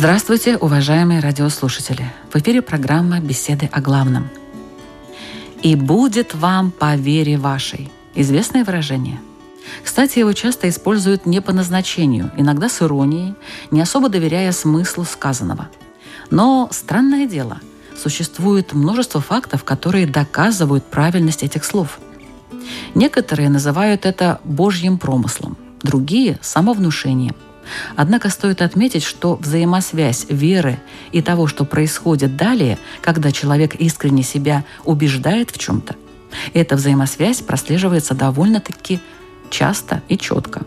Здравствуйте, уважаемые радиослушатели! В эфире программа «Беседы о главном». «И будет вам по вере вашей» – известное выражение. Кстати, его часто используют не по назначению, иногда с иронией, не особо доверяя смыслу сказанного. Но странное дело, существует множество фактов, которые доказывают правильность этих слов. Некоторые называют это Божьим промыслом, другие – самовнушением – Однако стоит отметить, что взаимосвязь веры и того, что происходит далее, когда человек искренне себя убеждает в чем-то, эта взаимосвязь прослеживается довольно-таки часто и четко.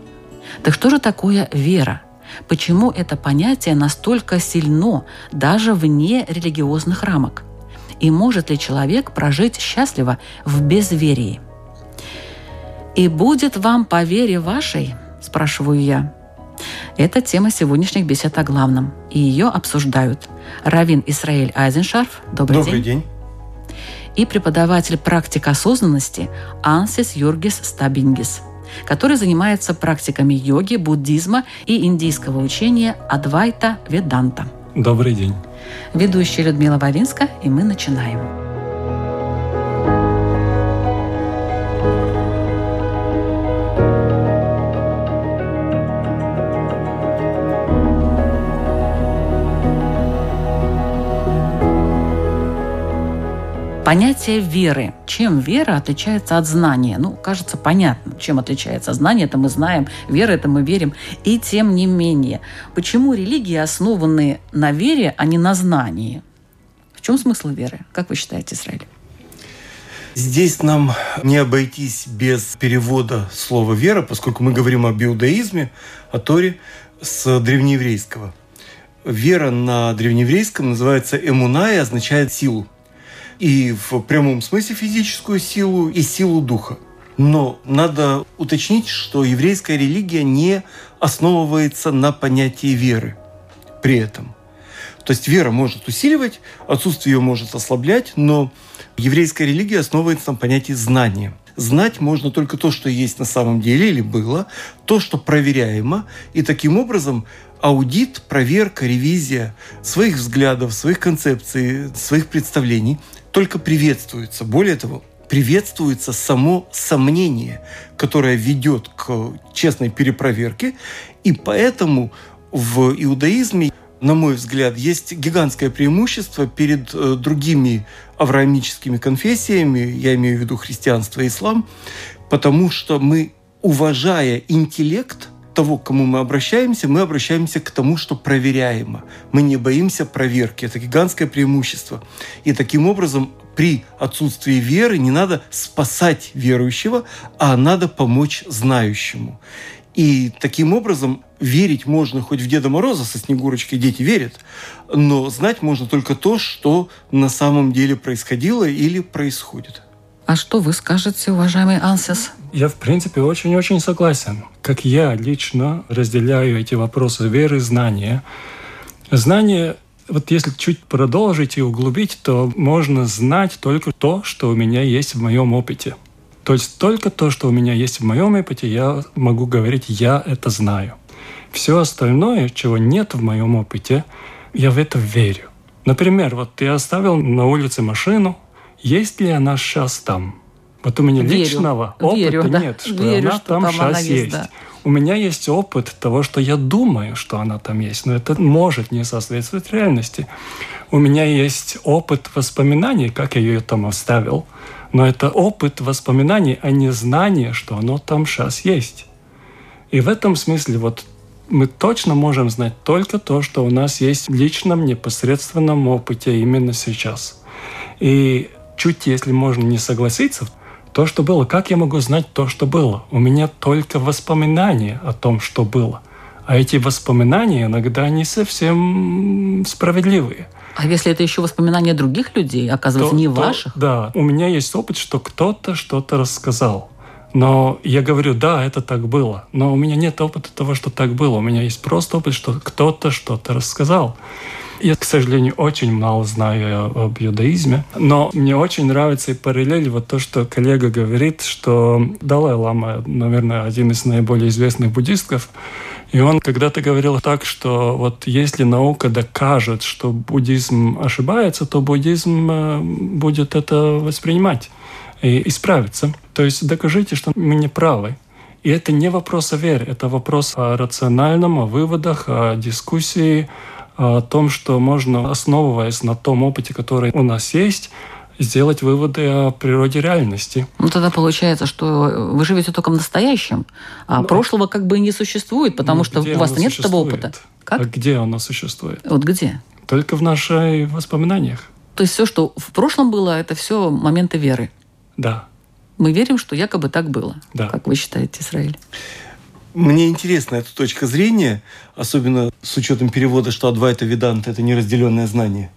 Так что же такое вера? Почему это понятие настолько сильно даже вне религиозных рамок? И может ли человек прожить счастливо в безверии? «И будет вам по вере вашей?» – спрашиваю я. Это тема сегодняшних бесед о главном, и ее обсуждают Равин Исраэль Айзеншарф. Добрый, Добрый день. день. И преподаватель практик осознанности Ансис Юргис Стабингис, который занимается практиками йоги, буддизма и индийского учения Адвайта Веданта. Добрый день. Ведущая Людмила Вавинска, и мы начинаем. Понятие веры. Чем вера отличается от знания? Ну, кажется, понятно, чем отличается. Знание это мы знаем, вера это мы верим. И тем не менее, почему религии основаны на вере, а не на знании? В чем смысл веры? Как вы считаете, Израиль? Здесь нам не обойтись без перевода слова «вера», поскольку мы говорим об иудаизме, о Торе с древнееврейского. Вера на древнееврейском называется «эмуна» и означает «силу» и в прямом смысле физическую силу, и силу духа. Но надо уточнить, что еврейская религия не основывается на понятии веры при этом. То есть вера может усиливать, отсутствие ее может ослаблять, но еврейская религия основывается на понятии знания. Знать можно только то, что есть на самом деле или было, то, что проверяемо, и таким образом аудит, проверка, ревизия своих взглядов, своих концепций, своих представлений только приветствуется. Более того, приветствуется само сомнение, которое ведет к честной перепроверке. И поэтому в иудаизме, на мой взгляд, есть гигантское преимущество перед э, другими авраамическими конфессиями, я имею в виду христианство и ислам, потому что мы, уважая интеллект – того, к кому мы обращаемся, мы обращаемся к тому, что проверяемо. Мы не боимся проверки. Это гигантское преимущество. И таким образом при отсутствии веры не надо спасать верующего, а надо помочь знающему. И таким образом верить можно хоть в Деда Мороза со Снегурочкой дети верят, но знать можно только то, что на самом деле происходило или происходит. А что вы скажете, уважаемый Ансес? Я, в принципе, очень-очень согласен. Как я лично разделяю эти вопросы веры и знания. Знание, вот если чуть продолжить и углубить, то можно знать только то, что у меня есть в моем опыте. То есть только то, что у меня есть в моем опыте, я могу говорить, я это знаю. Все остальное, чего нет в моем опыте, я в это верю. Например, вот ты оставил на улице машину, есть ли она сейчас там? Вот у меня верю, личного опыта верю, да. нет, что верю, она что там, там сейчас она есть. есть да. У меня есть опыт того, что я думаю, что она там есть, но это может не соответствовать реальности. У меня есть опыт воспоминаний, как я ее там оставил, но это опыт воспоминаний, а не знание, что оно там сейчас есть. И в этом смысле вот мы точно можем знать только то, что у нас есть в личном непосредственном опыте именно сейчас. И чуть, если можно не согласиться, то, что было, как я могу знать то, что было? У меня только воспоминания о том, что было. А эти воспоминания иногда не совсем справедливые. А если это еще воспоминания других людей, оказывается, То- не то- ваших? Да, у меня есть опыт, что кто-то что-то рассказал. Но я говорю, да, это так было. Но у меня нет опыта того, что так было. У меня есть просто опыт, что кто-то что-то рассказал. Я, к сожалению, очень мало знаю об иудаизме, но мне очень нравится и параллель вот то, что коллега говорит, что Далай-Лама, наверное, один из наиболее известных буддистов, и он когда-то говорил так, что вот если наука докажет, что буддизм ошибается, то буддизм э, будет это воспринимать и исправиться. То есть докажите, что мы не правы. И это не вопрос о вере, это вопрос о рациональном, о выводах, о дискуссии, о том, что можно, основываясь на том опыте, который у нас есть, сделать выводы о природе реальности. Ну, тогда получается, что вы живете только в настоящем, а Ну, прошлого как бы и не существует, потому Ну, что у вас нет этого существует? опыта. Как? А где оно существует? Вот где? Только в наших воспоминаниях. То есть все, что в прошлом было, это все моменты веры. Да. Мы верим, что якобы так было. Да. Как вы считаете, Израиль? Мне интересна эта точка зрения, особенно с учетом перевода, что Адвайта Веданта – это неразделенное знание.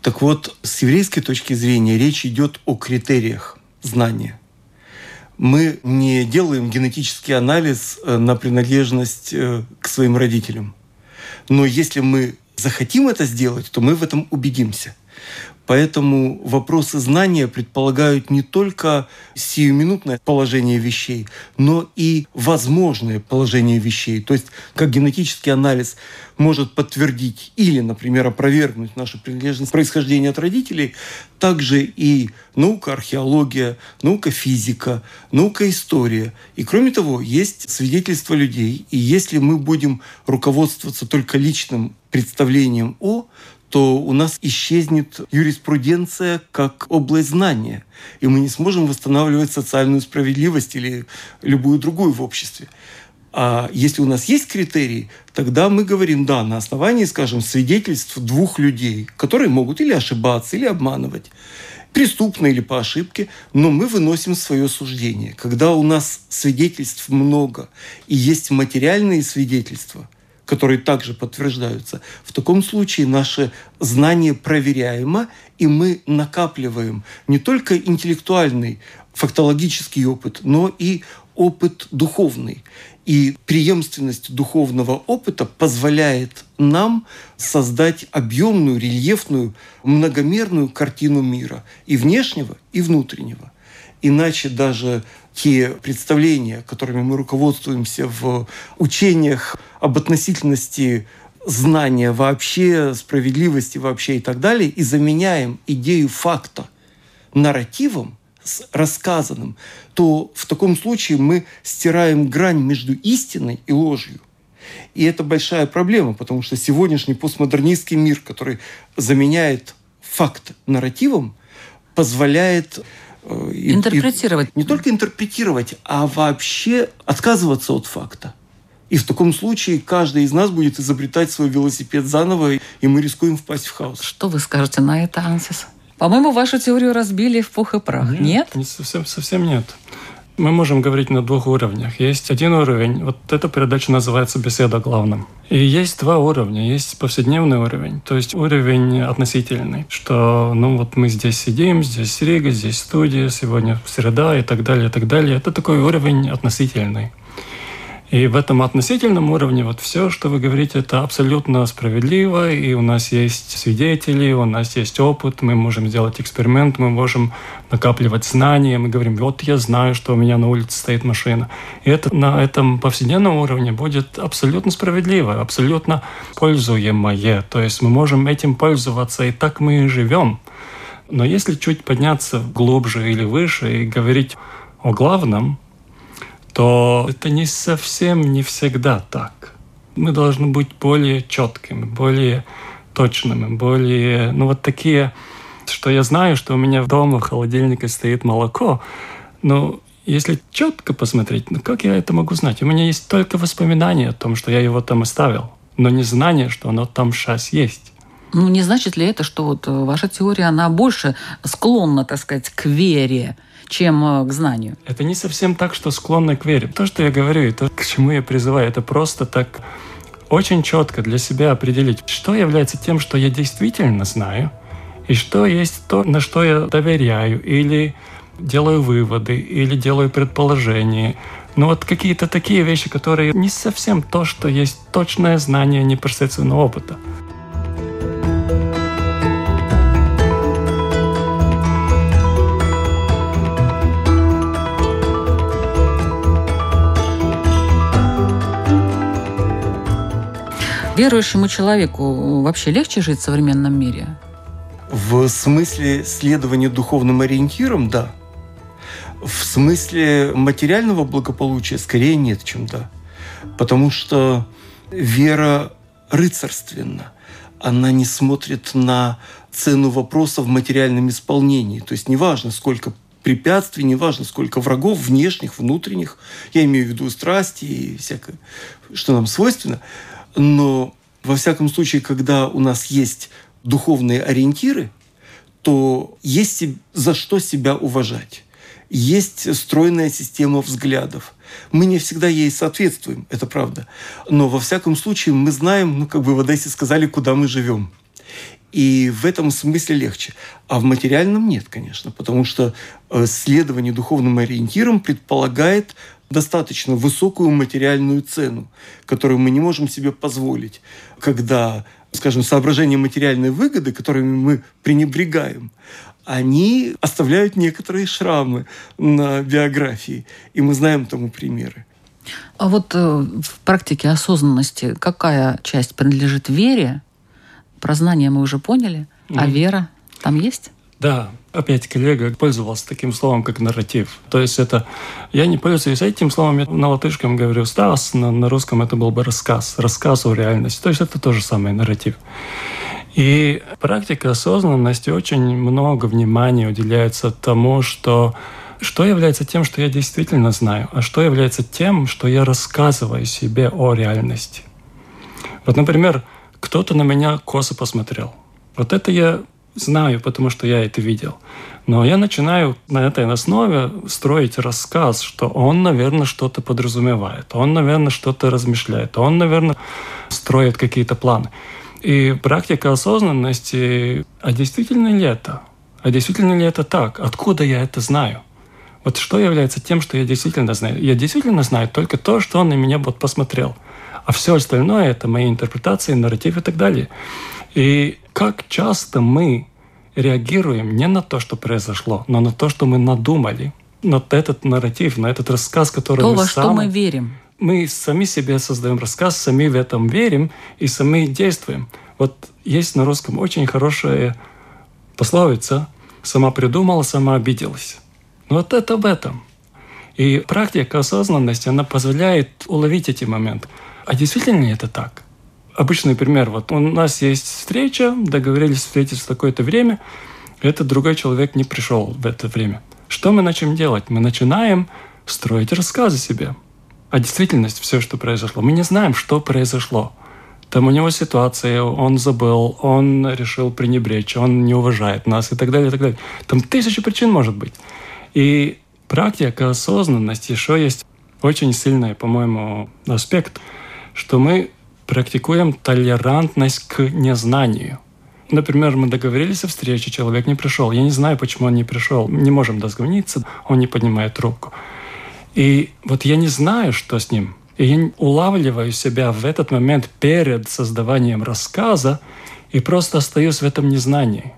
Так вот, с еврейской точки зрения речь идет о критериях знания. Мы не делаем генетический анализ э, на принадлежность э, к своим родителям. Но если мы захотим это сделать, то мы в этом убедимся. Поэтому вопросы знания предполагают не только сиюминутное положение вещей, но и возможное положение вещей. То есть как генетический анализ может подтвердить или, например, опровергнуть нашу принадлежность происхождения от родителей, также и наука археология, наука физика, наука история. И кроме того, есть свидетельства людей. И если мы будем руководствоваться только личным представлением о, то у нас исчезнет юриспруденция как область знания, и мы не сможем восстанавливать социальную справедливость или любую другую в обществе. А если у нас есть критерии, тогда мы говорим, да, на основании, скажем, свидетельств двух людей, которые могут или ошибаться, или обманывать, преступно или по ошибке, но мы выносим свое суждение. Когда у нас свидетельств много и есть материальные свидетельства, которые также подтверждаются, в таком случае наше знание проверяемо, и мы накапливаем не только интеллектуальный, фактологический опыт, но и опыт духовный. И преемственность духовного опыта позволяет нам создать объемную, рельефную, многомерную картину мира и внешнего, и внутреннего. Иначе даже те представления, которыми мы руководствуемся в учениях об относительности знания вообще, справедливости вообще и так далее, и заменяем идею факта нарративом, с рассказанным, то в таком случае мы стираем грань между истиной и ложью. И это большая проблема, потому что сегодняшний постмодернистский мир, который заменяет факт нарративом, позволяет э, и- и Интерпретировать. не только интерпретировать, а вообще отказываться от факта. И в таком случае каждый из нас будет изобретать свой велосипед заново, и мы рискуем впасть в хаос. Что вы скажете на это, Ансис? По-моему, вашу теорию разбили в пух и прах. Нет? Не совсем, совсем нет. Мы можем говорить на двух уровнях. Есть один уровень, вот эта передача называется «Беседа о главном». И есть два уровня. Есть повседневный уровень, то есть уровень относительный, что ну вот мы здесь сидим, здесь Рига, здесь студия, сегодня среда и так далее, и так далее. Это такой уровень относительный. И в этом относительном уровне вот все, что вы говорите, это абсолютно справедливо, и у нас есть свидетели, у нас есть опыт, мы можем сделать эксперимент, мы можем накапливать знания, мы говорим, вот я знаю, что у меня на улице стоит машина. И это на этом повседневном уровне будет абсолютно справедливо, абсолютно пользуемое. То есть мы можем этим пользоваться, и так мы и живем. Но если чуть подняться глубже или выше и говорить о главном, то это не совсем не всегда так. Мы должны быть более четкими, более точными, более, ну вот такие, что я знаю, что у меня дома в холодильнике стоит молоко, но если четко посмотреть, ну как я это могу знать? У меня есть только воспоминания о том, что я его там оставил, но не знание, что оно там сейчас есть. Ну, не значит ли это, что вот э, ваша теория, она больше склонна, так сказать, к вере, чем э, к знанию? Это не совсем так, что склонны к вере. То, что я говорю, и то, к чему я призываю, это просто так очень четко для себя определить, что является тем, что я действительно знаю, и что есть то, на что я доверяю, или делаю выводы, или делаю предположения. Но вот какие-то такие вещи, которые не совсем то, что есть точное знание непосредственного опыта. Верующему человеку вообще легче жить в современном мире? В смысле следования духовным ориентирам – да. В смысле материального благополучия скорее нет, чем да. Потому что вера рыцарственна. Она не смотрит на цену вопроса в материальном исполнении. То есть неважно, сколько препятствий, неважно, сколько врагов, внешних, внутренних. Я имею в виду страсти и всякое, что нам свойственно – но во всяком случае, когда у нас есть духовные ориентиры, то есть за что себя уважать. Есть стройная система взглядов. Мы не всегда ей соответствуем, это правда. Но во всяком случае мы знаем, ну как бы в Одессе сказали, куда мы живем. И в этом смысле легче. А в материальном нет, конечно, потому что э, следование духовным ориентирам предполагает достаточно высокую материальную цену, которую мы не можем себе позволить, когда, скажем, соображения материальной выгоды, которыми мы пренебрегаем, они оставляют некоторые шрамы на биографии. И мы знаем тому примеры. А вот э, в практике осознанности какая часть принадлежит вере? Про знания мы уже поняли, mm-hmm. а вера там есть? Да, опять коллега пользовался таким словом, как нарратив. То есть это... Я не пользуюсь этим словом, я на латышском говорю «стас», на, на русском это был бы рассказ, рассказ о реальности. То есть это то же самое нарратив. И практика осознанности очень много внимания уделяется тому, что что является тем, что я действительно знаю, а что является тем, что я рассказываю себе о реальности. Вот, например, кто-то на меня косо посмотрел. Вот это я знаю, потому что я это видел. Но я начинаю на этой основе строить рассказ, что он, наверное, что-то подразумевает, он, наверное, что-то размышляет, он, наверное, строит какие-то планы. И практика осознанности, а действительно ли это? А действительно ли это так? Откуда я это знаю? Вот что является тем, что я действительно знаю? Я действительно знаю только то, что он на меня вот посмотрел. А все остальное – это мои интерпретации, нарратив и так далее. И как часто мы реагируем не на то, что произошло, но на то, что мы надумали, на этот нарратив, на этот рассказ, который то, мы во сами... что мы верим. Мы сами себе создаем рассказ, сами в этом верим и сами действуем. Вот есть на русском очень хорошая пословица «сама придумала, сама обиделась». Вот это об этом. И практика осознанности, она позволяет уловить эти моменты. А действительно ли это так? Обычный пример. Вот у нас есть встреча, договорились встретиться в такое-то время, этот другой человек не пришел в это время. Что мы начнем делать? Мы начинаем строить рассказы себе. А действительность, все, что произошло. Мы не знаем, что произошло. Там у него ситуация, он забыл, он решил пренебречь, он не уважает нас и так далее, и так далее. Там тысячи причин может быть. И практика осознанности еще есть очень сильный, по-моему, аспект, что мы практикуем толерантность к незнанию. Например, мы договорились о встрече, человек не пришел. Я не знаю, почему он не пришел. Не можем дозвониться, он не поднимает трубку. И вот я не знаю, что с ним. И я улавливаю себя в этот момент перед создаванием рассказа и просто остаюсь в этом незнании.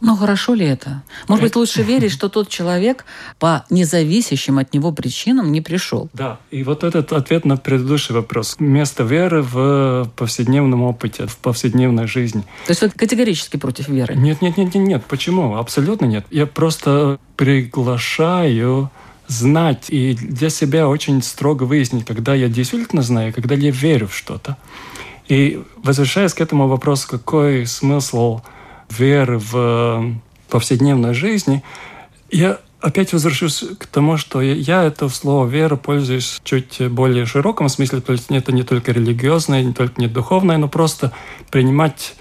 Ну, хорошо ли это? Может быть, лучше верить, что тот человек по независящим от него причинам не пришел. Да, и вот этот ответ на предыдущий вопрос. Место веры в повседневном опыте, в повседневной жизни. То есть вы категорически против веры? Нет, нет, нет, нет, нет. Почему? Абсолютно нет. Я просто приглашаю знать и для себя очень строго выяснить, когда я действительно знаю, когда я верю в что-то. И возвращаясь к этому вопросу, какой смысл веры в э, повседневной жизни, я опять возвращусь к тому, что я это слово «вера» пользуюсь чуть более широком смысле, то есть это не только религиозное, не только не духовное, но просто принимать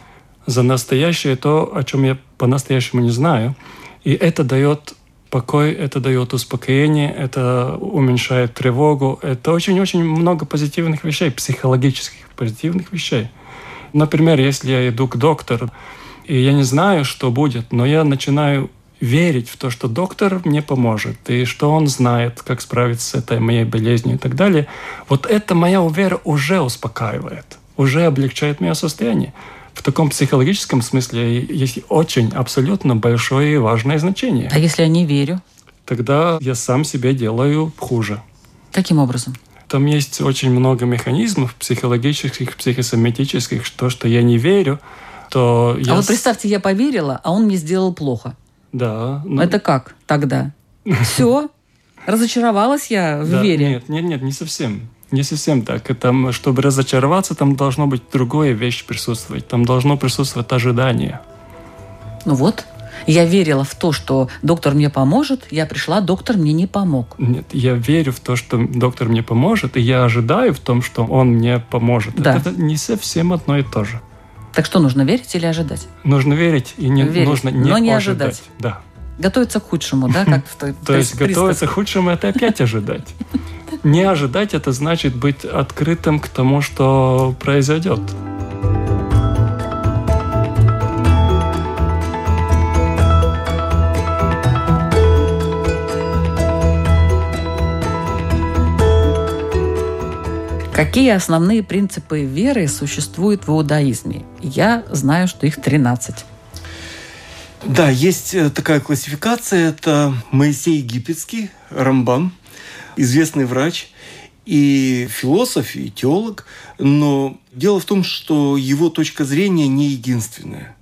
за настоящее то, о чем я по-настоящему не знаю. И это дает покой, это дает успокоение, это уменьшает тревогу. Это очень-очень много позитивных вещей, психологических позитивных вещей. Например, если я иду к доктору, и я не знаю, что будет, но я начинаю верить в то, что доктор мне поможет, и что он знает, как справиться с этой моей болезнью и так далее, вот это моя вера уже успокаивает, уже облегчает мое состояние. В таком психологическом смысле есть очень абсолютно большое и важное значение. А если я не верю? Тогда я сам себе делаю хуже. Каким образом? Там есть очень много механизмов психологических, психосоматических, что, что я не верю, то А я... вот с- представьте, я поверила, а он мне сделал плохо. Да. ну, Это как тогда? Все? Разочаровалась я в да, вере. Нет, нет, нет, не совсем. Не совсем так. Там, чтобы разочароваться, там должно быть другое вещь присутствовать. Там должно присутствовать ожидание. Ну вот, я верила в то, что доктор мне поможет, я пришла, доктор мне не помог. Нет, я верю в то, что доктор мне поможет, и я ожидаю в том, что он мне поможет. Да. Это не совсем одно и то же. Так что нужно верить или ожидать? Нужно верить и не Верить, нужно не, но не ожидать. ожидать. Да. Готовиться к худшему, да, как в той То есть готовиться к худшему это опять ожидать. Не ожидать это значит быть открытым к тому, что произойдет. Какие основные принципы веры существуют в иудаизме? Я знаю, что их 13. Да, есть э, такая классификация. Это Моисей Египетский, Рамбам, известный врач и философ, и теолог. Но дело в том, что его точка зрения не единственная.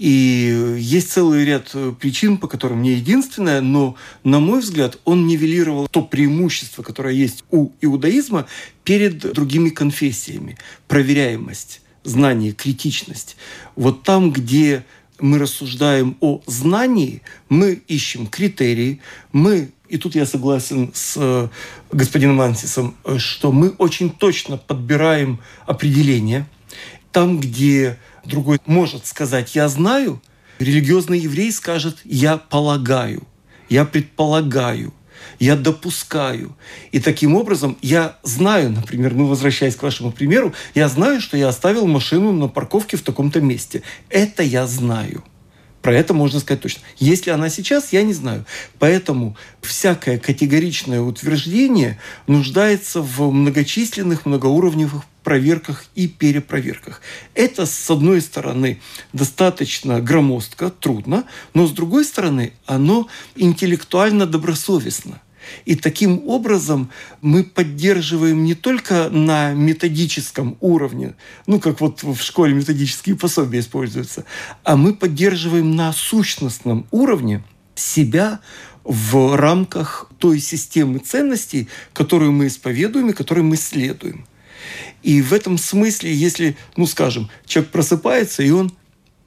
И есть целый ряд э, причин, по которым не единственная, но, на мой взгляд, он нивелировал то преимущество, которое есть у иудаизма перед другими конфессиями. Проверяемость, знание, критичность. Вот там, где мы рассуждаем о знании, мы ищем критерии, мы, и тут я согласен с э, господином Ансисом, э, что мы очень точно подбираем определения. Там, где другой может сказать «я знаю», религиозный еврей скажет «я полагаю», «я предполагаю», я допускаю. И таким образом я знаю, например, ну, возвращаясь к вашему примеру, я знаю, что я оставил машину на парковке в таком-то месте. Это я знаю. Про это можно сказать точно. Если она сейчас, я не знаю. Поэтому всякое категоричное утверждение нуждается в многочисленных, многоуровневых проверках и перепроверках. Это, с одной стороны, достаточно громоздко, трудно, но с другой стороны, оно интеллектуально добросовестно. И таким образом мы поддерживаем не только на методическом уровне, ну, как вот в школе методические пособия используются, а мы поддерживаем на сущностном уровне себя в рамках той системы ценностей, которую мы исповедуем и которой мы следуем. И в этом смысле, если, ну, скажем, человек просыпается, и он,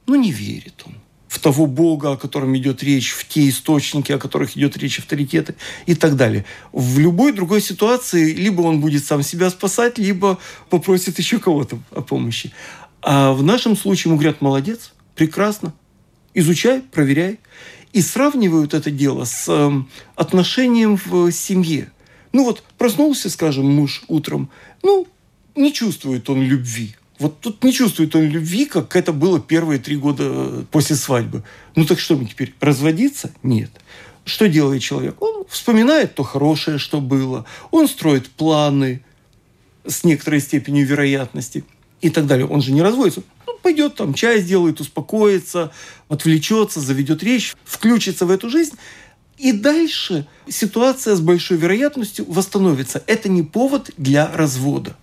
ну, не верит он в того Бога, о котором идет речь, в те источники, о которых идет речь, авторитеты и так далее. В любой другой ситуации либо он будет сам себя спасать, либо попросит еще кого-то о помощи. А в нашем случае ему говорят, молодец, прекрасно, изучай, проверяй. И сравнивают это дело с э, отношением в семье. Ну вот проснулся, скажем, муж утром, ну, не чувствует он любви. Вот тут не чувствует он любви, как это было первые три года после свадьбы. Ну так что мы теперь, разводиться? Нет. Что делает человек? Он вспоминает то хорошее, что было. Он строит планы с некоторой степенью вероятности и так далее. Он же не разводится. Ну, пойдет там, чай сделает, успокоится, отвлечется, заведет речь, включится в эту жизнь. И дальше ситуация с большой вероятностью восстановится. Это не повод для развода.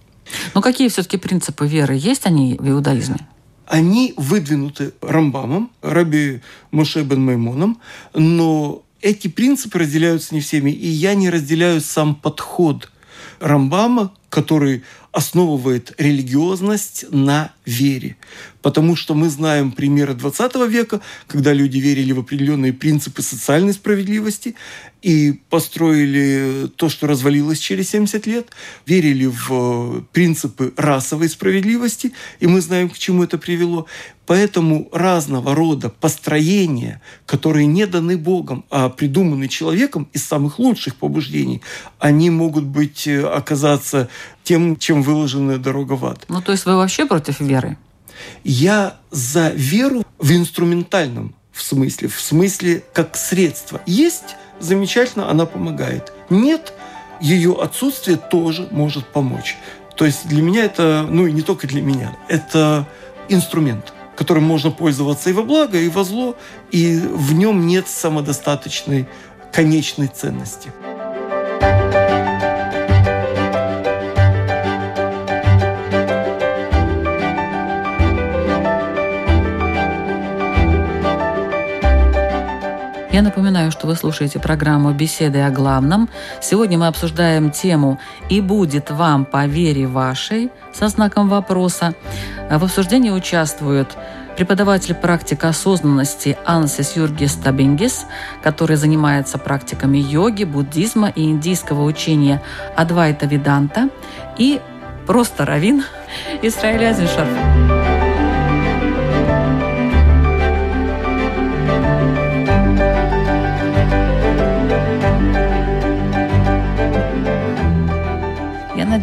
Но какие все-таки принципы веры есть они в иудаизме? Они выдвинуты Рамбамом, Раби Моше бен Маймоном, но эти принципы разделяются не всеми, и я не разделяю сам подход Рамбама, который основывает религиозность на вере. Потому что мы знаем примеры 20 века, когда люди верили в определенные принципы социальной справедливости, и построили то, что развалилось через 70 лет, верили в э, принципы расовой справедливости, и мы знаем, к чему это привело. Поэтому разного рода построения, которые не даны Богом, а придуманы человеком из самых лучших побуждений, они могут быть, э, оказаться тем, чем выложенная дорога в ад. Ну, то есть вы вообще против веры? Я за веру в инструментальном в смысле, в смысле как средство. Есть замечательно, она помогает. Нет, ее отсутствие тоже может помочь. То есть для меня это, ну и не только для меня, это инструмент, которым можно пользоваться и во благо, и во зло, и в нем нет самодостаточной конечной ценности. Я напоминаю, что вы слушаете программу «Беседы о главном». Сегодня мы обсуждаем тему «И будет вам по вере вашей» со знаком вопроса. В обсуждении участвуют преподаватель практика осознанности Ансис Юргис Табингис, который занимается практиками йоги, буддизма и индийского учения Адвайта Виданта, и просто равин Исраиль Азишев.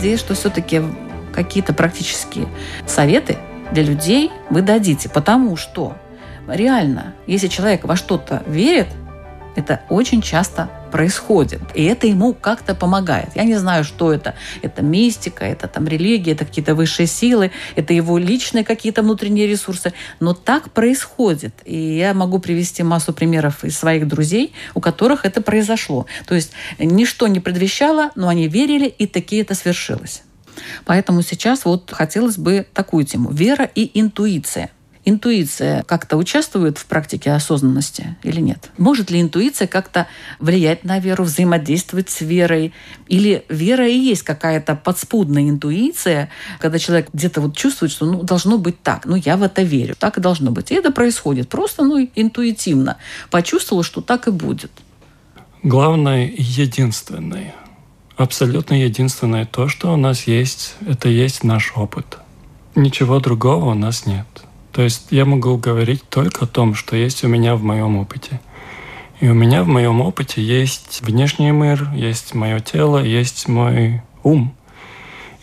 Надеюсь, что все-таки какие-то практические советы для людей вы дадите, потому что реально, если человек во что-то верит, это очень часто происходит. И это ему как-то помогает. Я не знаю, что это. Это мистика, это там религия, это какие-то высшие силы, это его личные какие-то внутренние ресурсы. Но так происходит. И я могу привести массу примеров из своих друзей, у которых это произошло. То есть ничто не предвещало, но они верили, и таки это свершилось. Поэтому сейчас вот хотелось бы такую тему. Вера и интуиция интуиция как-то участвует в практике осознанности или нет? Может ли интуиция как-то влиять на веру, взаимодействовать с верой? Или вера и есть какая-то подспудная интуиция, когда человек где-то вот чувствует, что ну, должно быть так, ну я в это верю, так и должно быть. И это происходит просто ну, интуитивно. Почувствовал, что так и будет. Главное единственное, абсолютно единственное то, что у нас есть, это есть наш опыт. Ничего другого у нас нет. То есть я могу говорить только о том, что есть у меня в моем опыте. И у меня в моем опыте есть внешний мир, есть мое тело, есть мой ум.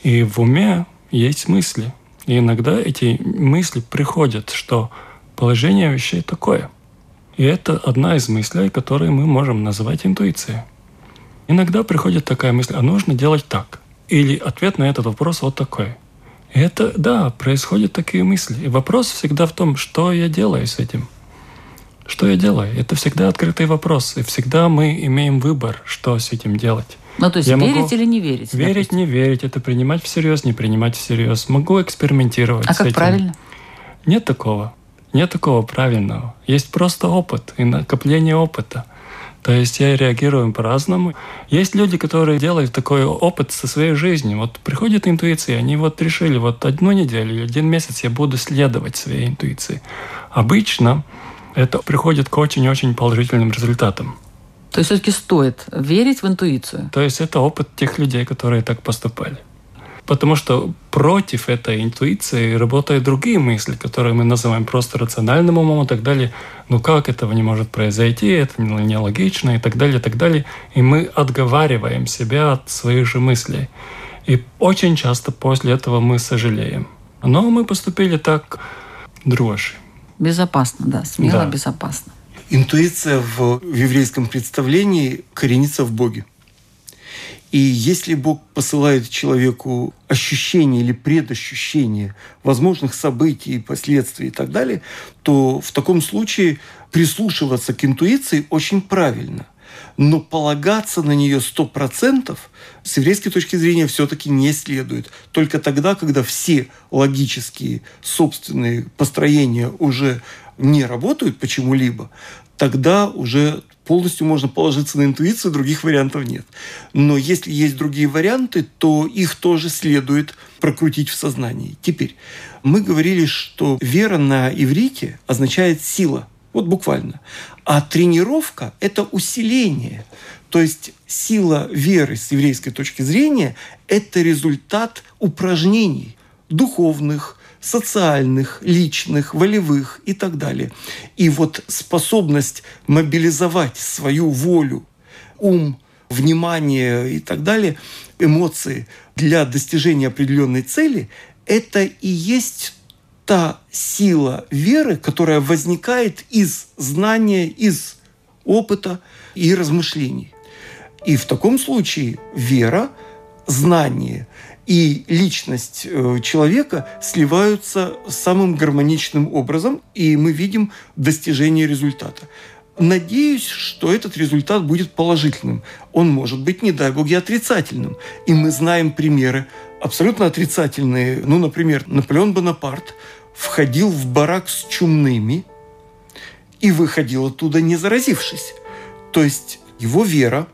И в уме есть мысли. И иногда эти мысли приходят, что положение вещей такое. И это одна из мыслей, которые мы можем называть интуицией. Иногда приходит такая мысль, а нужно делать так. Или ответ на этот вопрос вот такой. Это, да, происходят такие мысли. И вопрос всегда в том, что я делаю с этим. Что я делаю? Это всегда открытый вопрос. И всегда мы имеем выбор, что с этим делать. Ну, то есть я верить или не верить? Верить, допустим. не верить. Это принимать всерьез, не принимать всерьез. Могу экспериментировать а с как этим. правильно? Нет такого. Нет такого правильного. Есть просто опыт и накопление опыта. То есть я реагирую по-разному. Есть люди, которые делают такой опыт со своей жизнью. Вот приходит интуиция, они вот решили, вот одну неделю или один месяц я буду следовать своей интуиции. Обычно это приходит к очень-очень положительным результатам. То есть все-таки стоит верить в интуицию? То есть это опыт тех людей, которые так поступали. Потому что против этой интуиции работают другие мысли, которые мы называем просто рациональным умом и так далее. Ну как этого не может произойти, это нелогично и так далее, и так далее. И мы отговариваем себя от своих же мыслей. И очень часто после этого мы сожалеем. Но мы поступили так дрожь. Безопасно, да, смело, да. безопасно. Интуиция в еврейском представлении коренится в Боге. И если Бог посылает человеку ощущение или предощущение возможных событий, последствий и так далее, то в таком случае прислушиваться к интуиции очень правильно. Но полагаться на нее сто процентов с еврейской точки зрения все-таки не следует. Только тогда, когда все логические собственные построения уже не работают почему-либо, тогда уже полностью можно положиться на интуицию, других вариантов нет. Но если есть другие варианты, то их тоже следует прокрутить в сознании. Теперь, мы говорили, что вера на иврите означает сила. Вот буквально. А тренировка – это усиление. То есть сила веры с еврейской точки зрения – это результат упражнений духовных, социальных, личных, волевых и так далее. И вот способность мобилизовать свою волю, ум, внимание и так далее, эмоции для достижения определенной цели – это и есть та сила веры, которая возникает из знания, из опыта и размышлений. И в таком случае вера, знание и личность э, человека сливаются самым гармоничным образом, и мы видим достижение результата. Надеюсь, что этот результат будет положительным. Он может быть, не дай бог, и отрицательным. И мы знаем примеры абсолютно отрицательные. Ну, например, Наполеон Бонапарт входил в барак с чумными и выходил оттуда не заразившись. То есть его вера,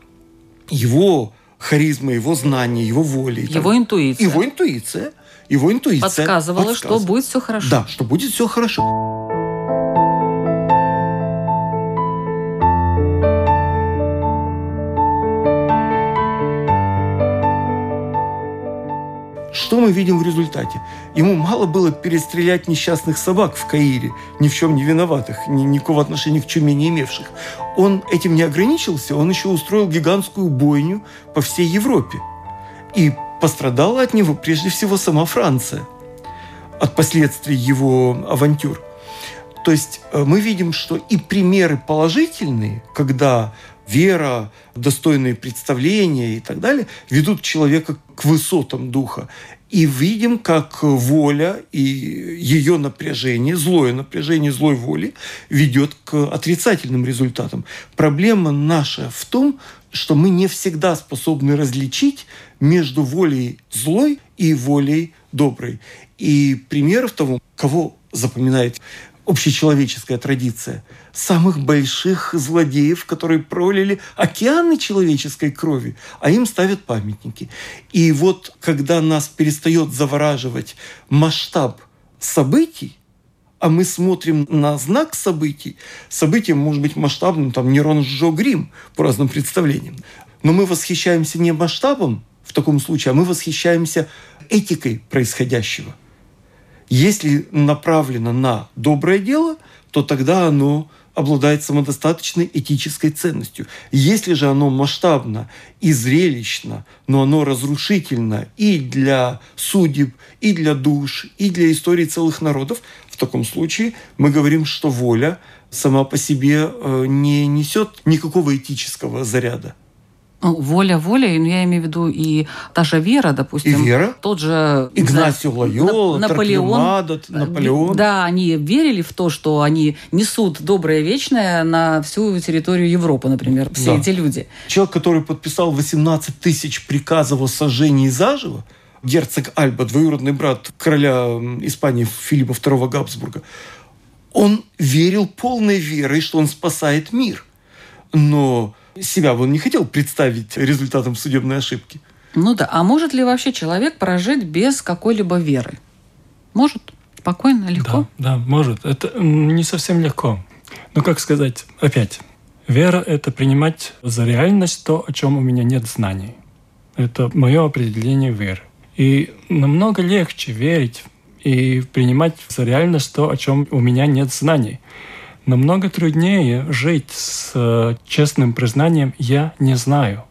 его харизма, его знания, его воля. Его интуиция. Его интуиция. Его интуиция. Подсказывала, подсказывала, что будет все хорошо. Да, что будет все хорошо. Что мы видим в результате? Ему мало было перестрелять несчастных собак в Каире, ни в чем не виноватых, ни, никакого отношения к чуме не имевших. Он этим не ограничился, он еще устроил гигантскую бойню по всей Европе. И пострадала от него прежде всего сама Франция от последствий его авантюр. То есть э, мы видим, что и примеры положительные, когда вера, достойные представления и так далее ведут человека к высотам духа и видим, как воля и ее напряжение, злое напряжение злой воли ведет к отрицательным результатам. Проблема наша в том, что мы не всегда способны различить между волей злой и волей доброй. И примеров того, кого запоминает общечеловеческая традиция самых больших злодеев, которые пролили океаны человеческой крови, а им ставят памятники. И вот когда нас перестает завораживать масштаб событий, а мы смотрим на знак событий, событие может быть масштабным, там Нерон сжег Рим по разным представлениям. Но мы восхищаемся не масштабом в таком случае, а мы восхищаемся этикой происходящего. Если направлено на доброе дело, то тогда оно обладает самодостаточной этической ценностью. Если же оно масштабно и зрелищно, но оно разрушительно и для судеб, и для душ, и для истории целых народов, в таком случае мы говорим, что воля сама по себе э, не несет никакого этического заряда. Ну, воля воля, но я имею в виду и та же вера, допустим. И вера. Тот же... Игнатио Лойола, Наполеон. Наполеон. Да, они верили в то, что они несут доброе вечное на всю территорию Европы, например, все да. эти люди. Человек, который подписал 18 тысяч приказов о сожжении заживо, герцог Альба, двоюродный брат короля Испании Филиппа II Габсбурга, он верил полной верой, что он спасает мир. Но себя бы он не хотел представить результатом судебной ошибки. Ну да. А может ли вообще человек прожить без какой-либо веры? Может. Спокойно, легко? Да, да, может. Это не совсем легко. Но как сказать, опять, вера – это принимать за реальность то, о чем у меня нет знаний. Это мое определение веры. И намного легче верить и принимать за реальность то, о чем у меня нет знаний. Намного труднее жить с э, честным признанием «я не знаю».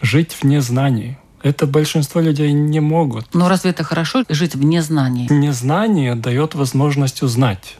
Жить в незнании. Это большинство людей не могут. Но разве это хорошо жить в незнании? Незнание дает возможность узнать.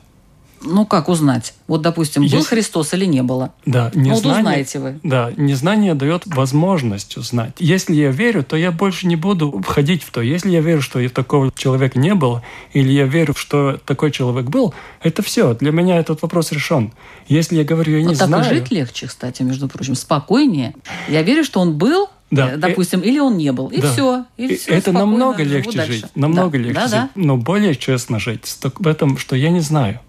Ну, как узнать? Вот, допустим, был Есть... Христос или не было? Да, незнание, ну, вот узнаете вы. Да, незнание дает возможность узнать. Если я верю, то я больше не буду входить в то. Если я верю, что такого человека не было, или я верю, что такой человек был, это все. Для меня этот вопрос решен. Если я говорю, я вот не так знаю... так жить легче, кстати, между прочим, спокойнее. Я верю, что он был, да. Э, допустим, или он не был, и да. все. И все это намного легче жить, намного да. легче да, жить, да. но более честно жить в этом, что я не знаю.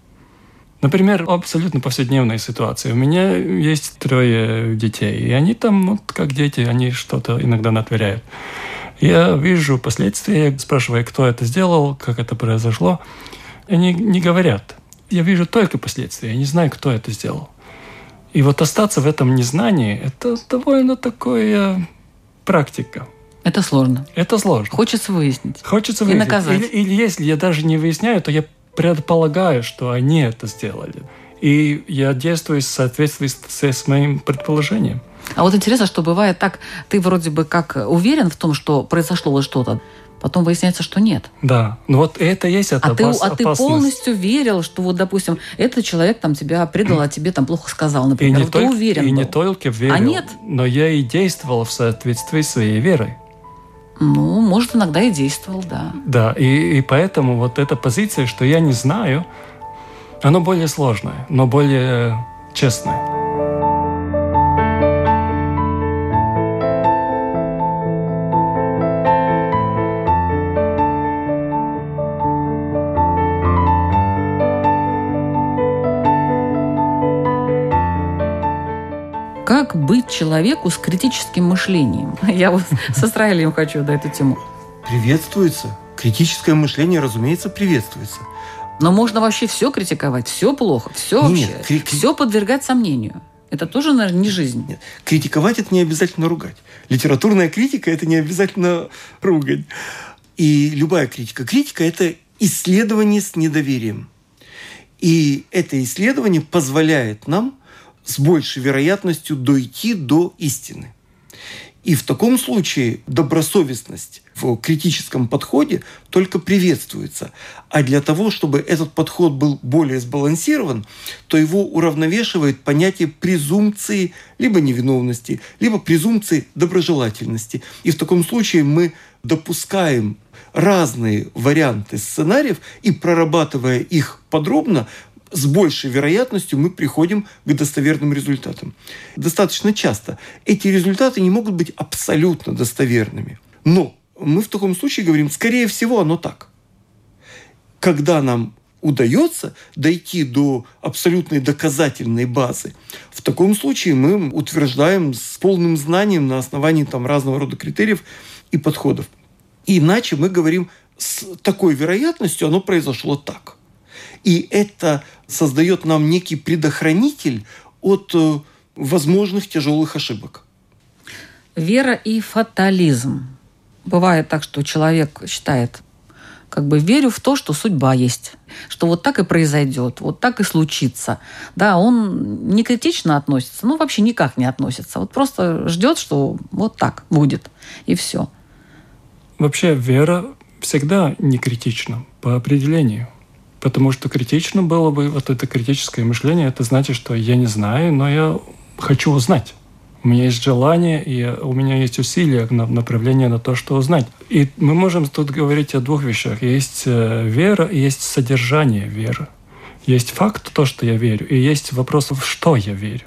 Например, абсолютно повседневная ситуация. У меня есть трое детей, и они там, вот как дети, они что-то иногда натворяют. Я вижу последствия, спрашиваю, кто это сделал, как это произошло. Они не говорят. Я вижу только последствия, я не знаю, кто это сделал. И вот остаться в этом незнании – это довольно такая практика. Это сложно. Это сложно. Хочется выяснить. Хочется И выяснить. наказать. Или, или если я даже не выясняю, то я предполагаю, что они это сделали. И я действую в соответствии с, моим предположением. А вот интересно, что бывает так, ты вроде бы как уверен в том, что произошло что-то, потом выясняется, что нет. Да, ну вот это и есть это А ты, опас- а ты опасность. полностью верил, что вот, допустим, этот человек там тебя предал, а тебе там плохо сказал, И например. не, Вот только, ты уверен и не был. только верил, А нет? но я и действовал в соответствии с своей верой. Ну, может, иногда и действовал, да. Да, и, и поэтому вот эта позиция, что я не знаю, она более сложная, но более э, честная. Как быть человеку с критическим мышлением? Я вот с Израилем хочу да, эту тему. Приветствуется. Критическое мышление, разумеется, приветствуется. Но можно вообще все критиковать, все плохо, все вообще, кри- все подвергать сомнению. Это тоже, наверное, не жизнь. Нет. Критиковать это не обязательно ругать. Литературная критика это не обязательно ругать. И любая критика. Критика это исследование с недоверием. И это исследование позволяет нам с большей вероятностью дойти до истины. И в таком случае добросовестность в критическом подходе только приветствуется. А для того, чтобы этот подход был более сбалансирован, то его уравновешивает понятие презумпции либо невиновности, либо презумпции доброжелательности. И в таком случае мы допускаем разные варианты сценариев и прорабатывая их подробно, с большей вероятностью мы приходим к достоверным результатам. Достаточно часто эти результаты не могут быть абсолютно достоверными. Но мы в таком случае говорим, скорее всего, оно так. Когда нам удается дойти до абсолютной доказательной базы, в таком случае мы утверждаем с полным знанием на основании там разного рода критериев и подходов. Иначе мы говорим, с такой вероятностью оно произошло так. И это создает нам некий предохранитель от э, возможных тяжелых ошибок. Вера и фатализм. Бывает так, что человек считает, как бы верю в то, что судьба есть, что вот так и произойдет, вот так и случится. Да, он не критично относится, ну вообще никак не относится. Вот просто ждет, что вот так будет, и все. Вообще вера всегда не критична по определению. Потому что критично было бы вот это критическое мышление, это значит, что я не знаю, но я хочу узнать. У меня есть желание, и у меня есть усилия на направление на то, что узнать. И мы можем тут говорить о двух вещах. Есть э, вера и есть содержание веры. Есть факт, то, что я верю, и есть вопрос, в что я верю.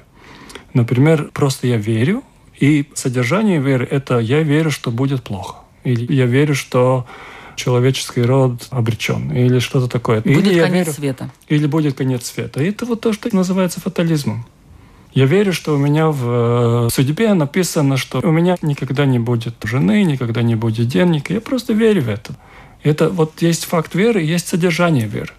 Например, просто я верю, и содержание веры – это я верю, что будет плохо. Или я верю, что человеческий род обречен, или что-то такое. Будет или конец верю, света. или будет конец света. И это вот то, что называется фатализмом. Я верю, что у меня в э, судьбе написано, что у меня никогда не будет жены, никогда не будет денег. Я просто верю в это. Это вот есть факт веры, есть содержание веры.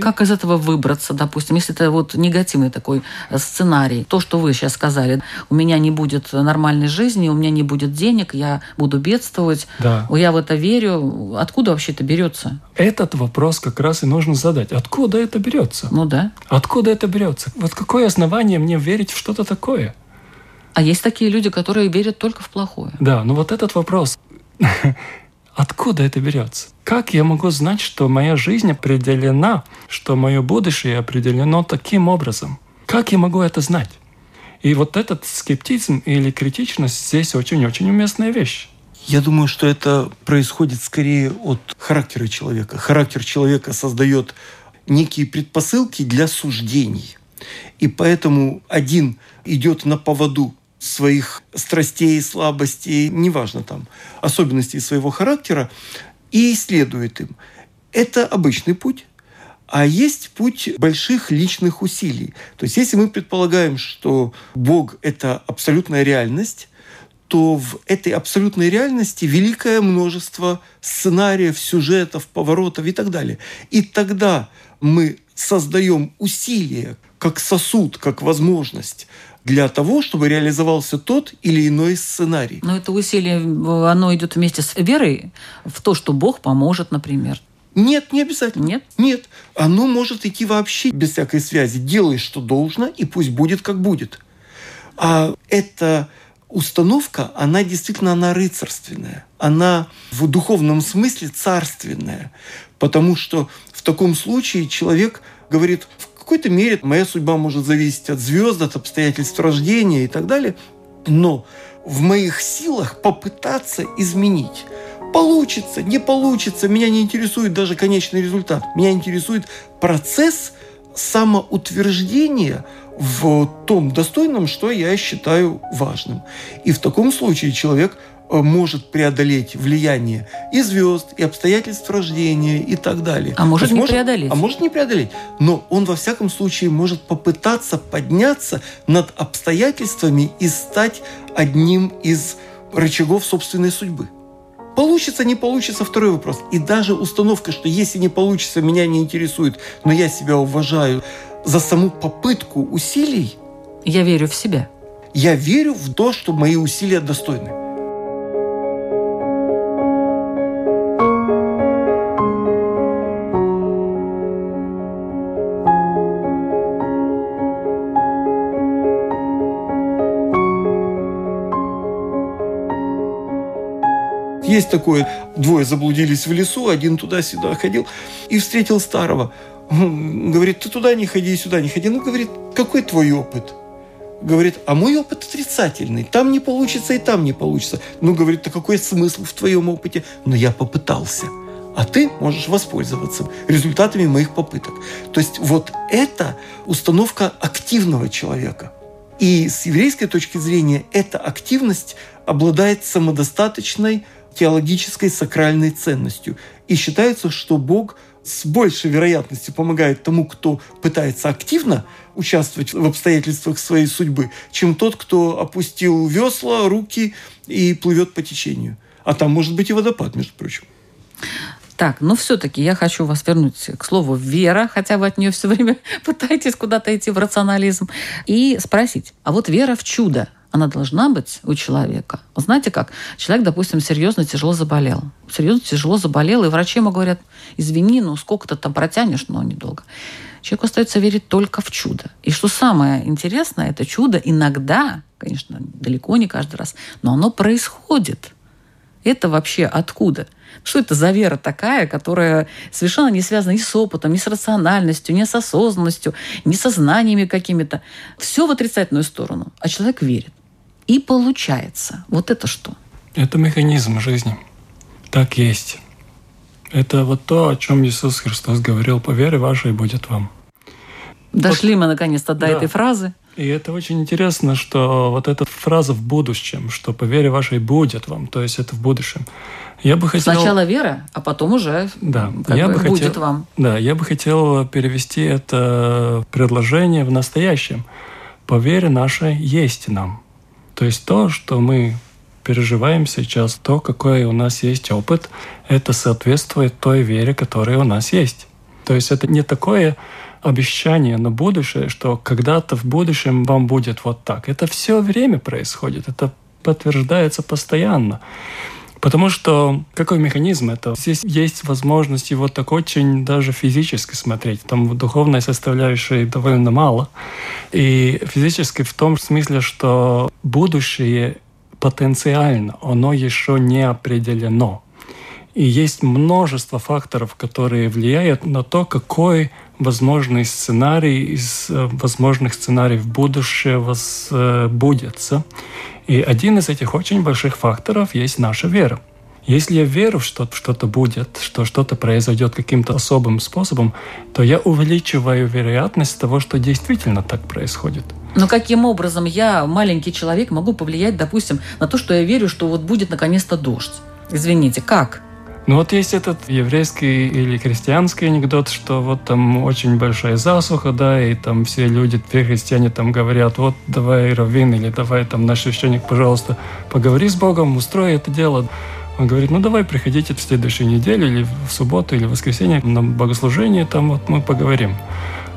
Как из этого выбраться, допустим, если это вот негативный такой э, сценарий, то, что вы сейчас сказали, у меня не будет нормальной жизни, у меня не будет денег, я буду бедствовать, Да. я в это верю. Откуда вообще это берется? Этот вопрос как раз и нужно задать. Откуда это берется? Ну да. Откуда это берется? Вот какое основание мне верить в что-то такое? А есть такие люди, которые верят только в плохое. Да, ну вот этот вопрос. Откуда это берется? Как я могу знать, что моя жизнь определена, что мое будущее определено таким образом? Как я могу это знать? И вот этот скептизм или критичность здесь очень-очень уместная вещь. Я думаю, что это происходит скорее от характера человека. Характер человека создает некие предпосылки для суждений. И поэтому один идет на поводу своих страстей, слабостей, неважно там, особенностей своего характера, и исследует им. Это обычный путь. А есть путь больших личных усилий. То есть если мы предполагаем, что Бог – это абсолютная реальность, то в этой абсолютной реальности великое множество сценариев, сюжетов, поворотов и так далее. И тогда мы создаем усилия, как сосуд, как возможность для того, чтобы реализовался тот или иной сценарий. Но это усилие, оно идет вместе с верой в то, что Бог поможет, например. Нет, не обязательно. Нет? Нет. Оно может идти вообще без всякой связи. Делай, что должно, и пусть будет, как будет. А эта установка, она действительно, она рыцарственная. Она в духовном смысле царственная. Потому что в таком случае человек говорит, в какой-то мере моя судьба может зависеть от звезд, от обстоятельств рождения и так далее. Но в моих силах попытаться изменить. Получится, не получится, меня не интересует даже конечный результат. Меня интересует процесс самоутверждения в том достойном, что я считаю важным. И в таком случае человек может преодолеть влияние и звезд, и обстоятельств рождения, и так далее. А может не может, преодолеть. А может не преодолеть. Но он во всяком случае может попытаться подняться над обстоятельствами и стать одним из рычагов собственной судьбы. Получится, не получится, второй вопрос. И даже установка, что если не получится, меня не интересует, но я себя уважаю за саму попытку усилий. Я верю в себя. Я верю в то, что мои усилия достойны. Есть такое, двое заблудились в лесу, один туда-сюда ходил и встретил старого. Он говорит, ты туда не ходи, сюда не ходи. Ну, говорит, какой твой опыт? Говорит, а мой опыт отрицательный. Там не получится и там не получится. Ну, говорит, а какой смысл в твоем опыте? Но я попытался. А ты можешь воспользоваться результатами моих попыток. То есть вот это установка активного человека. И с еврейской точки зрения эта активность обладает самодостаточной теологической сакральной ценностью. И считается, что Бог с большей вероятностью помогает тому, кто пытается активно участвовать в обстоятельствах своей судьбы, чем тот, кто опустил весла, руки и плывет по течению. А там может быть и водопад, между прочим. Так, но все-таки я хочу вас вернуть к слову вера, хотя вы от нее все время пытаетесь куда-то идти в рационализм, и спросить, а вот вера в чудо, она должна быть у человека. Знаете как? Человек, допустим, серьезно тяжело заболел. Серьезно тяжело заболел, и врачи ему говорят, извини, ну сколько ты там протянешь, но недолго. Человеку остается верить только в чудо. И что самое интересное, это чудо иногда, конечно, далеко не каждый раз, но оно происходит. Это вообще откуда? Что это за вера такая, которая совершенно не связана ни с опытом, ни с рациональностью, ни с осознанностью, ни со знаниями какими-то. Все в отрицательную сторону. А человек верит. И получается. Вот это что? Это механизм жизни. Так есть. Это вот то, о чем Иисус Христос говорил, по вере вашей будет вам. Дошли вот, мы наконец-то до да. этой фразы. И это очень интересно, что вот эта фраза в будущем, что по вере вашей будет вам, то есть это в будущем. Я бы хотел... Сначала вера, а потом уже да, я бы, бы будет хотел... вам. Да, я бы хотел перевести это предложение в настоящем. По вере нашей есть нам. То есть то, что мы переживаем сейчас, то, какой у нас есть опыт, это соответствует той вере, которая у нас есть. То есть это не такое обещание на будущее, что когда-то в будущем вам будет вот так. Это все время происходит, это подтверждается постоянно. Потому что какой механизм это? Здесь есть возможность его так очень даже физически смотреть. Там духовной составляющей довольно мало. И физически в том смысле, что будущее потенциально, оно еще не определено. И есть множество факторов, которые влияют на то, какой возможный сценарий из э, возможных сценариев будущего сбудется. И один из этих очень больших факторов есть наша вера. Если я верю, что что-то будет, что что-то произойдет каким-то особым способом, то я увеличиваю вероятность того, что действительно так происходит. Но каким образом я, маленький человек, могу повлиять, допустим, на то, что я верю, что вот будет наконец-то дождь? Извините, как? Ну вот есть этот еврейский или крестьянский анекдот, что вот там очень большая засуха, да, и там все люди, все христиане там говорят, вот давай раввин или давай там наш священник, пожалуйста, поговори с Богом, устрой это дело. Он говорит, ну давай приходите в следующую неделю или в субботу или в воскресенье на богослужение, там вот мы поговорим.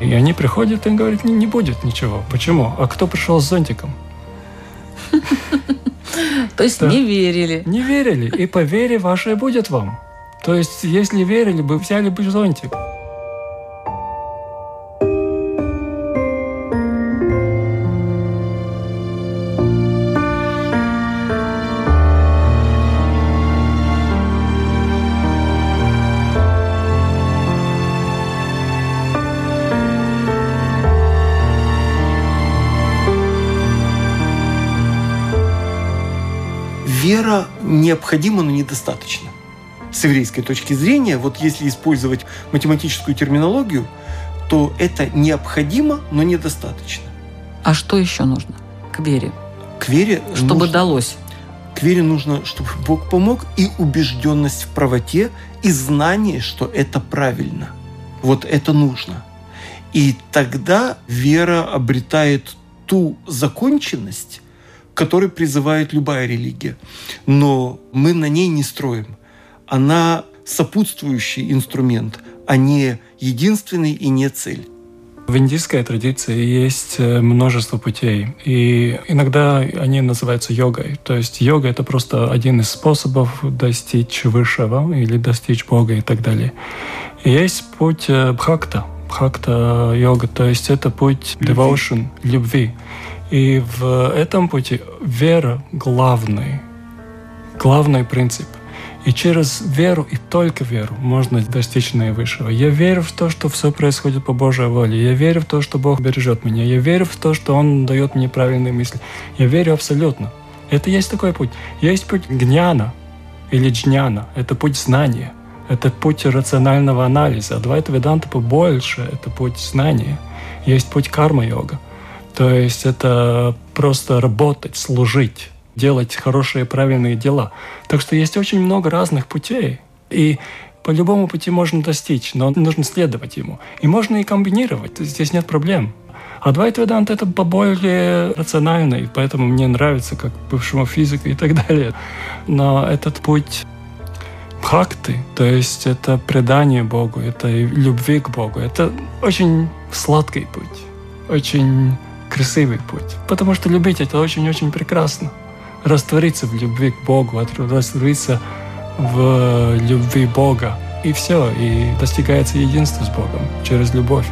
И они приходят и говорят, не, не будет ничего. Почему? А кто пришел с зонтиком? То есть не верили. Не верили. И по вере вашей будет вам. То есть, если верили бы, взяли бы зонтик. Вера необходима, но недостаточно. С еврейской точки зрения, вот если использовать математическую терминологию, то это необходимо, но недостаточно. А что еще нужно к вере? К вере Чтобы нужно, далось. к вере нужно, чтобы Бог помог, и убежденность в правоте, и знание, что это правильно. Вот это нужно. И тогда вера обретает ту законченность, к которой призывает любая религия. Но мы на ней не строим. Она сопутствующий инструмент, а не единственный и не цель. В индийской традиции есть э, множество путей, и иногда они называются йогой. То есть йога — это просто один из способов достичь высшего или достичь Бога и так далее. И есть путь э, бхакта, бхакта йога, то есть это путь devotion, любви. И в этом пути вера главный, главный принцип. И через веру, и только веру, можно достичь наивысшего. Я верю в то, что все происходит по Божьей воле. Я верю в то, что Бог бережет меня. Я верю в то, что Он дает мне правильные мысли. Я верю абсолютно. Это есть такой путь. Есть путь гняна или джняна. Это путь знания. Это путь рационального анализа. Адвайта Веданта побольше. Это путь знания. Есть путь карма-йога. То есть это просто работать, служить делать хорошие, правильные дела. Так что есть очень много разных путей. И по любому пути можно достичь, но нужно следовать ему. И можно и комбинировать, здесь нет проблем. А Двайт Ведант это более рационально, и поэтому мне нравится, как бывшему физику и так далее. Но этот путь бхакты, то есть это предание Богу, это любви к Богу, это очень сладкий путь, очень красивый путь. Потому что любить это очень-очень прекрасно раствориться в любви к Богу, раствориться в любви Бога. И все, и достигается единство с Богом через любовь.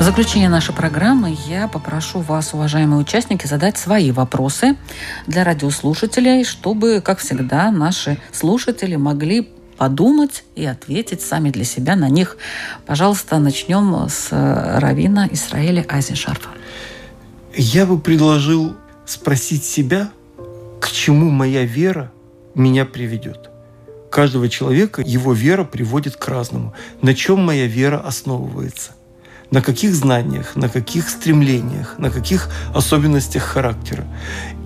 В заключение нашей программы я попрошу вас, уважаемые участники, задать свои вопросы для радиослушателей, чтобы, как всегда, наши слушатели могли подумать и ответить сами для себя на них. Пожалуйста, начнем с э, Равина Исраэля Айзеншарфа. Я бы предложил спросить себя, к чему моя вера меня приведет. Каждого человека его вера приводит к разному. На чем моя вера основывается? На каких знаниях, на каких стремлениях, на каких особенностях характера?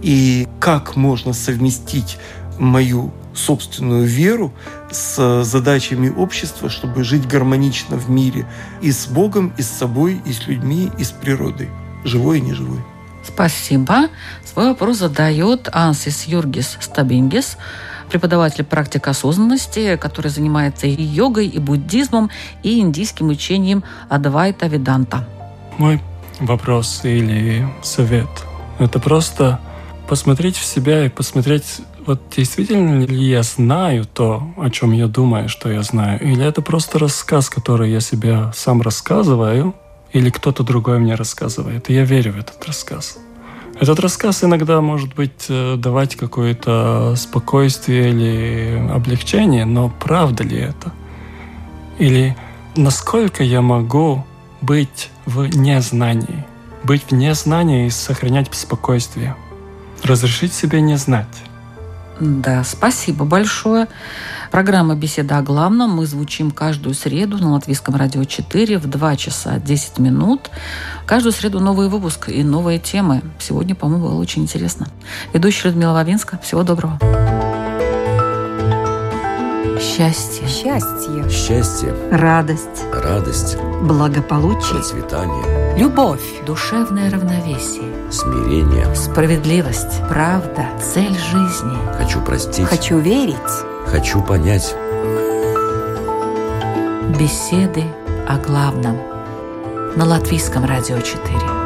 И как можно совместить мою собственную веру с задачами общества, чтобы жить гармонично в мире и с Богом, и с собой, и с людьми, и с природой, живой и неживой. Спасибо. Свой вопрос задает Ансис Юргис Стабингис, преподаватель практик осознанности, который занимается и йогой, и буддизмом, и индийским учением Адвайта Веданта. Мой вопрос или совет – это просто посмотреть в себя и посмотреть вот действительно ли я знаю то, о чем я думаю, что я знаю, или это просто рассказ, который я себе сам рассказываю, или кто-то другой мне рассказывает, и я верю в этот рассказ. Этот рассказ иногда может быть э, давать какое-то спокойствие или облегчение, но правда ли это? Или насколько я могу быть в незнании? Быть в незнании и сохранять спокойствие. Разрешить себе не знать. Да, спасибо большое. Программа «Беседа о главном». Мы звучим каждую среду на Латвийском радио 4 в 2 часа 10 минут. Каждую среду новый выпуск и новые темы. Сегодня, по-моему, было очень интересно. Ведущая Людмила Вавинска. Всего доброго. Счастье. счастье, счастье, радость, радость, благополучие, процветание, Любовь. Душевное равновесие. смирение. Справедливость. Правда. Цель жизни. Хочу простить, хочу верить, хочу понять. Беседы о главном. На Латвийском радио 4.